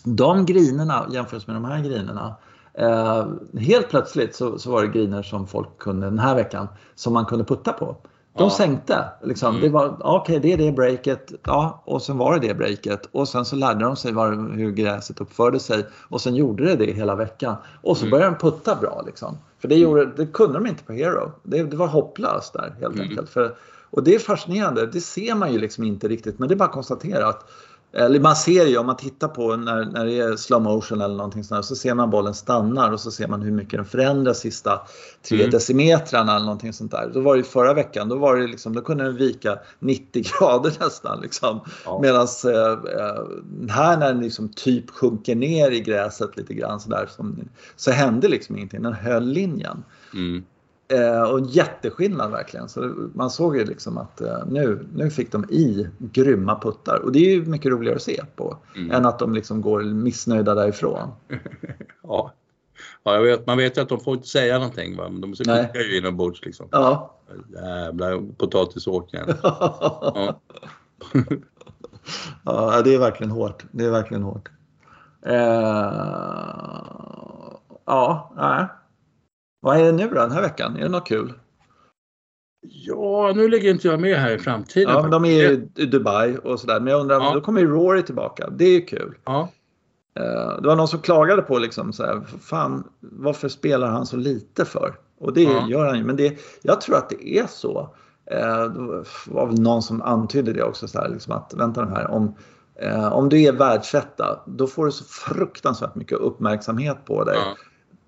De grinerna jämfört med de här grinerna. Eh, helt plötsligt så, så var det griner som folk kunde den här veckan som man kunde putta på. De Ja. sänkte. Liksom. Mm. Det var okej, det är det breaket. Ja, och sen var det det breaket. Och sen så lärde de sig var, hur gräset uppförde sig. Och sen gjorde det det hela veckan. Och så Mm. började de putta bra. Liksom. För det, gjorde, det kunde de inte på Hero. Det, det var hopplöst där helt Mm. enkelt. För, och det är fascinerande. Det ser man ju liksom inte riktigt. Men det är bara att konstatera att eller man ser ju om man tittar på när, när det är slow motion eller någonting sånt så ser man bollen stannar och så ser man hur mycket den förändras sista tre Mm. decimetrarna eller någonting sånt där. Då var det förra veckan, då, var det liksom, då kunde den vika 90 grader nästan. Liksom. Ja. Medan eh, eh, här när den liksom typ sjunker ner i gräset lite grann så, där, som, så hände liksom ingenting, den höll linjen. Mm. Eh, och jätteskillnad verkligen. Så man såg ju liksom att eh, nu, nu fick de i grymma puttar. Och det är ju mycket roligare att se på Mm. än att de liksom går missnöjda därifrån. Ja. ja jag vet, man vet ju att de får inte säga någonting va? de skickar ju inombords liksom. Ja. Jävla potatisåkningen. Ja. ja, det är verkligen hårt. Det är verkligen hårt. Eh, ja, nej. Vad är det nu då den här veckan? Är det något kul? ja, nu ligger inte jag med här i framtiden. Ja, de är ju i Dubai och sådär. Men jag undrar, Ja. då kommer ju Rory tillbaka. Det är ju kul. Ja. det var någon som klagade på liksom så här, fan varför spelar han så lite för? Och det ja. gör han ju, men det, jag tror att det är så. Eh, det var väl någon som antydde det också, så här, liksom att vänta nu här, om, eh, om du är världsetta, då får du så fruktansvärt mycket uppmärksamhet på dig. Ja.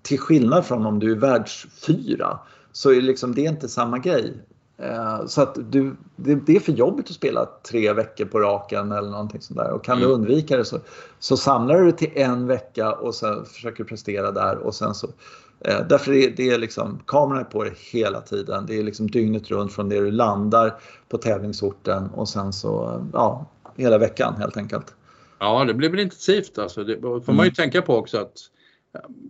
Till skillnad från om du är världsfyra, så är liksom, det är inte samma grej. Eh, så att du, det, det, är för jobbigt att spela tre veckor på raken eller någonting sånt där. Och kan mm. du undvika det så, så samlar du till en vecka och sen försöker prestera där och sen så Eh, därför är det är liksom, kameran är på dig hela tiden. Det är liksom dygnet runt från det du landar på tävlingsorten och sen så, ja, hela veckan helt enkelt. Ja, det blir väl intensivt alltså. Det får man ju mm. tänka på också att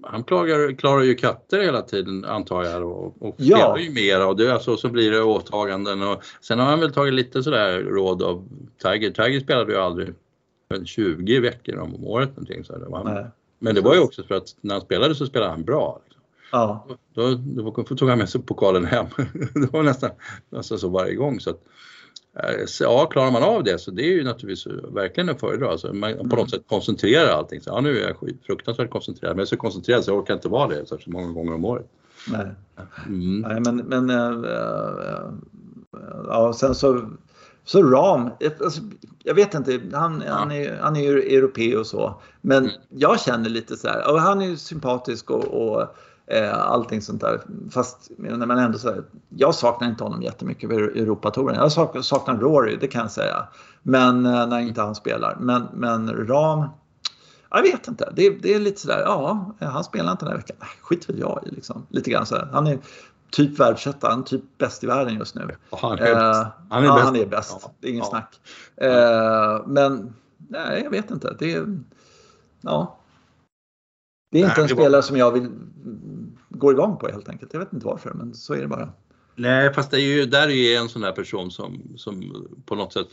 han klarar, klarar ju katter hela tiden antar jag och, och ja. spelar ju mera och det, alltså, så blir det åtaganden och sen har han väl tagit lite sådär råd av Tiger. Tiger spelade ju aldrig 20 veckor om året någonting. Så han, men det var ju också för att när han spelade så spelade han bra. Ja. Då, då, tog han med sig pokalen hem. det var nästan, nästan så varje gång. Så att, så, ja, klarar man av det så det är ju naturligtvis verkligen en fördel. Alltså, man på något mm. sätt koncentrerar allting. Så, ja, nu är jag fruktansvärt koncentrerad, men jag är så koncentrerad så jag orkar inte vara det så många gånger om året. Nej, mm. Nej men, men äh, äh, ja, sen så, så Ram, alltså, jag vet inte, han, ja. han, är, han är ju europé och så, men mm. jag känner lite så här, han är ju sympatisk och, och Eh, allting sånt där. Fast när man ändå säger, jag saknar inte honom jättemycket vid Europatouren. Jag saknar Rory, det kan jag säga. Men eh, när inte han spelar. Men, men Ram, jag vet inte. Det, det är lite sådär, ja, han spelar inte den här veckan. Skit väl jag i liksom. Lite grann så Han är typ världsetta, han är typ bäst i världen just nu. Han är, eh, han är ja, bäst. Han är bäst. Ja. Det är ingen ja. snack. Eh, men nej, jag vet inte. Det är, ja. Det är inte en spelare som jag vill gå igång på helt enkelt. Jag vet inte varför, men så är det bara. Nej, fast det är ju, där är ju en sån där person som, som på något sätt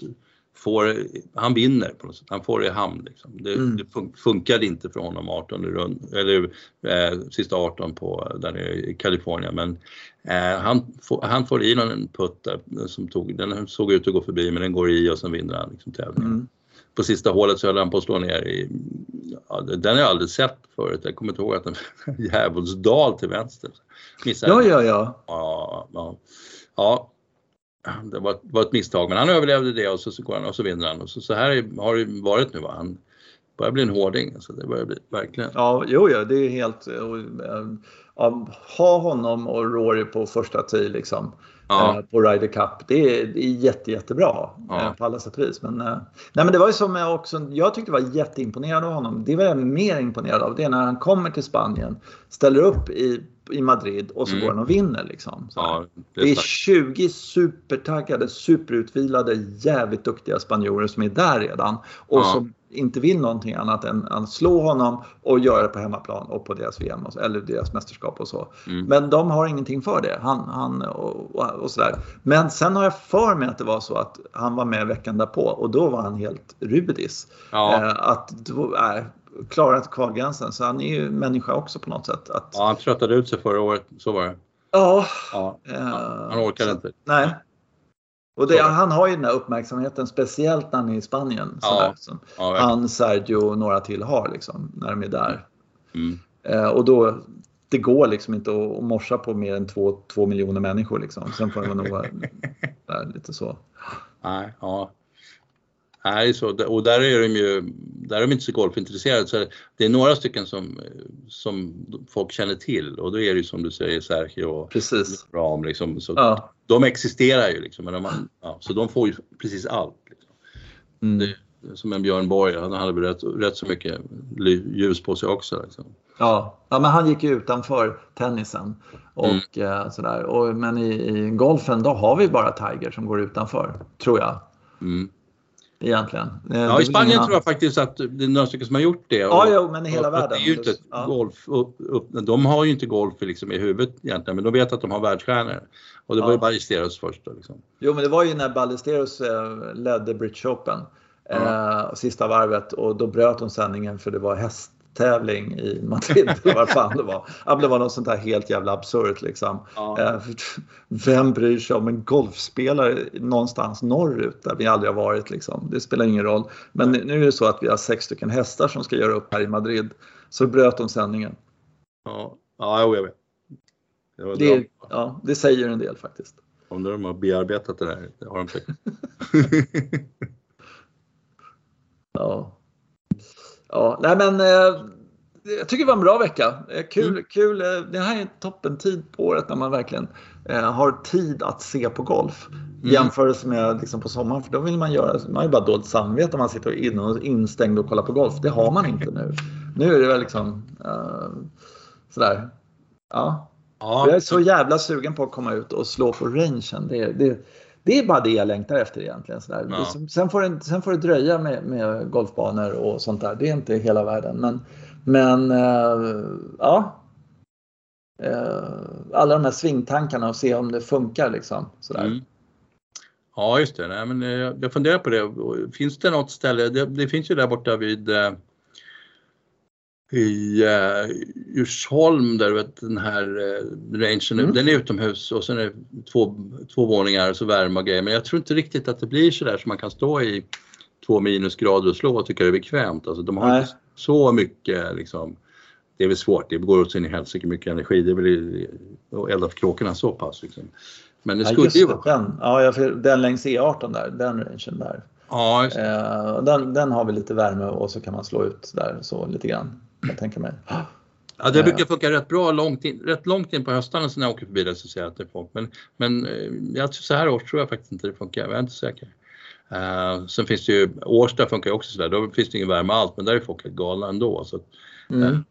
får, han vinner på något sätt, han får det i hamn. Liksom. Det, mm. det funkade inte för honom 18 rund, eller eh, sista 18 på, där i Kalifornien men eh, han, får, han får i någon putt där som tog, den såg ut att gå förbi men den går i och sen vinner han liksom tävlingen. Mm på sista hålet så höll han på att slå ner i, ja, den har jag aldrig sett förut. Jag kommer inte ihåg att en djävulsdal till vänster. Missade ja, ja, ja. Ja, ja. ja. Det var, var ett misstag men han överlevde det och så, så går han och så vinner han. Och så, så här har det varit nu. Va? Han börjar bli en hårding. Alltså, det börjar bli, verkligen. Ja, jo, ja, det är helt... Äh, ha honom och Rory på första tee liksom ja. Eh, på Ryder Cup. Det är, det är jätte, jättebra ja. Eh, på alla sätt och vis. Men, eh, nej, men det var ju som jag också, jag tyckte var jätteimponerad av honom. Det var jag mer imponerad av. Det är när han kommer till Spanien, ställer upp i i Madrid och så mm. går han och vinner. Liksom. Ja, det, är det är 20 supertaggade, superutvilade, jävligt duktiga spanjorer som är där redan och ja. som inte vill någonting annat än att slå honom och göra det på hemmaplan och på deras VM och, eller deras mästerskap och så. Mm. Men de har ingenting för det. Han, han och, och, sådär. Men sen har jag för mig att det var så att han var med veckan därpå och då var han helt rudis. Ja. Eh, att då, äh, klarat kvalgränsen så han är ju människa också på något sätt. Att... Ja, han tröttade ut sig förra året, så var det. Ja. ja. Eh, han orkade så, inte. Nej. Och det, han har ju den här uppmärksamheten, speciellt när han är i Spanien. Ja. Som ja, han, Sergio och några till har liksom, när de är där. Mm. Eh, och då, det går liksom inte att, att morsa på mer än två, två miljoner människor. Liksom. Sen får man nog vara lite så. Nej, ja. Nej, så, och där är de ju där är de inte så golfintresserade. Så det är några stycken som, som folk känner till och då är det ju som du säger Sergio och precis. Ram. Liksom, så ja. De existerar ju liksom, men de, ja, så de får ju precis allt. Liksom. Mm. Det, som en Björn Borg, han hade väl rätt, rätt så mycket ljus på sig också. Liksom. Ja, ja, men han gick ju utanför tennisen. Och, mm. eh, sådär. Och, men i, i, golfen då har vi bara Tiger som går utanför, tror jag. Mm egentligen. Eh, ja, i Spanien tror jag faktiskt att det är några stycken som har gjort det. Ja, ja men i hela och, världen. Det är inte ja. golf, upp, upp, de har ju inte golf liksom i huvudet egentligen, men de vet att de har världsstjärnor. Och det var ju Ballesteros först. Då, liksom. Jo, men det var ju när Ballesteros eh, ledde British Open, ja. eh, sista varvet, och då bröt de sändningen för det var häst golftävling i Madrid eller vad fan det var. Ja, det var något sånt där helt jävla absurt liksom. Ja. Eh, Vem bryr sig om en golfspelare någonstans norrut där vi aldrig har varit liksom. Det spelar ingen roll. Men nu är det så att vi har sex stycken hästar som ska göra upp här i Madrid. Så bröt de sändningen. Ja, ja jag vet. Det Det, ja, det säger en del faktiskt. Undrar om de har bearbetat det där. Det har de säkert. Ja. Ja, nej men eh, jag tycker det var en bra vecka. Eh, kul, Mm. kul. Eh, det här är en toppen tid på året när man verkligen eh, har tid att se på golf. Mm. jämförelse med liksom på sommaren, för då vill man göra, man har ju bara dåligt samvete om man sitter in och instängd och kollar på golf. Det har man inte nu. Nu är det väl liksom eh, sådär. Ja, Ja, jag är så jävla sugen på att komma ut och slå på rangen. Det, det, det är bara det jag längtar efter egentligen. Sådär. Ja. Det- Sen, får det, sen får det dröja med, med golfbanor och sånt där. Det är inte hela världen. Men, men eh, ja. Eh, alla de här svingtankarna och se om det funkar liksom. Sådär. Mm. Ja, just det. Nej, men, eh, jag funderar på det. Finns det något ställe? Det, det finns ju där borta vid i eh, Djursholm där du vet den här eh, rangen, Mm. den är utomhus och sen är det två, två våningar och så värme och grejer. Men jag tror inte riktigt att det blir så där så man kan stå i två minusgrader och slå och tycka det är bekvämt. Alltså, de har Nej. inte så mycket liksom, det är väl svårt, det går åt sin i helsike mycket energi. Det är väl att elda för kråkorna så pass. Liksom. Men det skulle ju vara... den, ja, den längs E18 där, den rangen där. Ja. Eh, den, den har vi lite värme och så kan man slå ut där så lite grann. Jag tänker mig. Ja, det brukar funka rätt bra långt in, rätt långt in på höstarna när jag åker förbi det så ser jag att det är folk. Men, men eh, jag, så här års tror jag faktiskt inte det funkar, jag är inte säker. Uh, sen finns det ju, Årsta funkar ju också sådär, då finns det ingen värme alls men där är folk helt galna ändå. Så, Mm.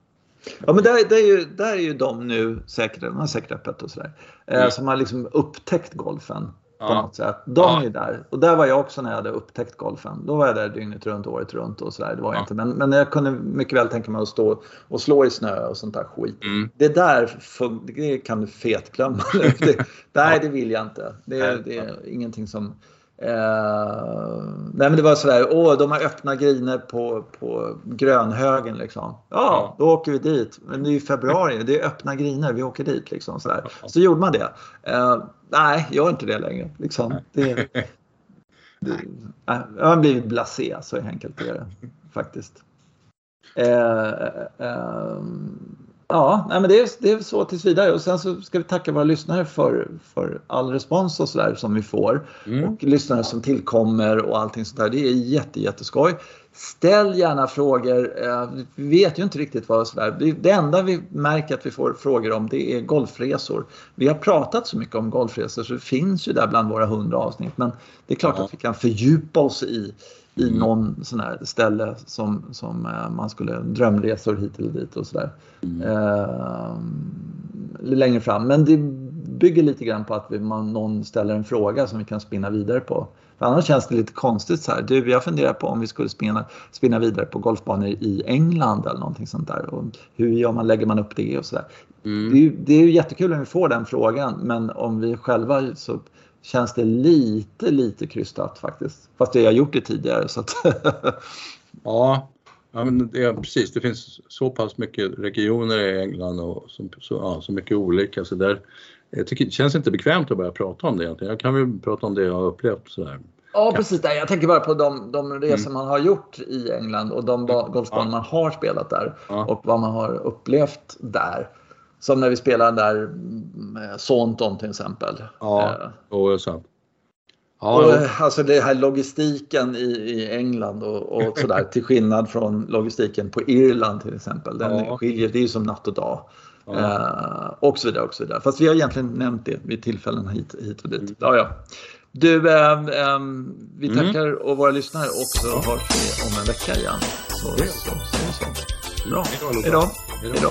Ja men där, där, är ju, där är ju de nu säkert, de har säkert öppet och sådär. Eh, Mm. som har liksom upptäckt golfen på Ja. något sätt. De Ja. är där. Och där var jag också när jag hade upptäckt golfen. Då var jag där dygnet runt, året runt och sådär. Det var Ja. inte. Men, men jag kunde mycket väl tänka mig att stå och slå i snö och sånt där skit. mm, Det där det kan du fetglömma. det, nej, det vill jag inte. Det, det är ingenting som... Eh, nej men det var sådär, åh de har öppna griner på, på Grönhögen liksom. Ja, då åker vi dit. Men det är ju februari, det är öppna griner, vi åker dit liksom. Sådär. Så gjorde man det. Eh, nej, gör inte det längre. Liksom. Det, det, jag har blivit blasé, så enkelt är det faktiskt. Eh, eh, ja, nej, men det är, det är så tills vidare. Och sen så ska vi tacka våra lyssnare för, för all respons och sådär som vi får. mm. Och lyssnare som tillkommer och allting sånt där. Det är jätte, jätteskoj. Ställ gärna frågor. Eh, Vi vet ju inte riktigt vad sådär. Det enda vi märker att vi får frågor om det är golfresor. Vi har pratat så mycket om golfresor så det finns ju där bland våra hundra avsnitt. Men det är klart Ja. att vi kan fördjupa oss i, i Mm. någon sån här ställe som, som eh, man skulle, drömresor hit eller dit och sådär. Mm. Eh, längre fram. Men det bygger lite grann på att vi, man, någon ställer en fråga som vi kan spinna vidare på. För annars känns det lite konstigt så här. Du, jag funderar på om vi skulle spinna, spinna vidare på golfbanor i England eller någonting sånt där. Och hur gör man, lägger man upp det och sådär. Mm. Det, är ju- det är ju jättekul om vi får den frågan men om vi själva så känns det lite, lite krystat faktiskt. Fast det har gjort det tidigare så att Ja, ja men det, precis. Det finns så pass mycket regioner i England och så, så, ja, så mycket olika så där. Jag tycker det känns inte bekvämt att börja prata om det egentligen. Jag kan väl prata om det jag har upplevt sådär. Ja, precis. Jag tänker bara på de, de resor man har gjort i England och de ba- golfbanor Ja. man har spelat där Ja. och vad man har upplevt där. Som när vi spelade där med Saunton till exempel. Ja, Eh, och sant. och, Ja, jo. eh, alltså det här logistiken i, i England och, och sådär till skillnad från logistiken på Irland till exempel. Den Ja. skiljer, det är ju som natt och dag. Ja. Eh, och så vidare och så vidare. Fast vi har egentligen nämnt det vid tillfällen hit, hit och dit. Mm. Ja, ja. Du, ehm, ehm, vi Mm. tackar och våra lyssnare och så hörs vi om en vecka igen. Så, så, så, så. Bra. Hej då. Hej då.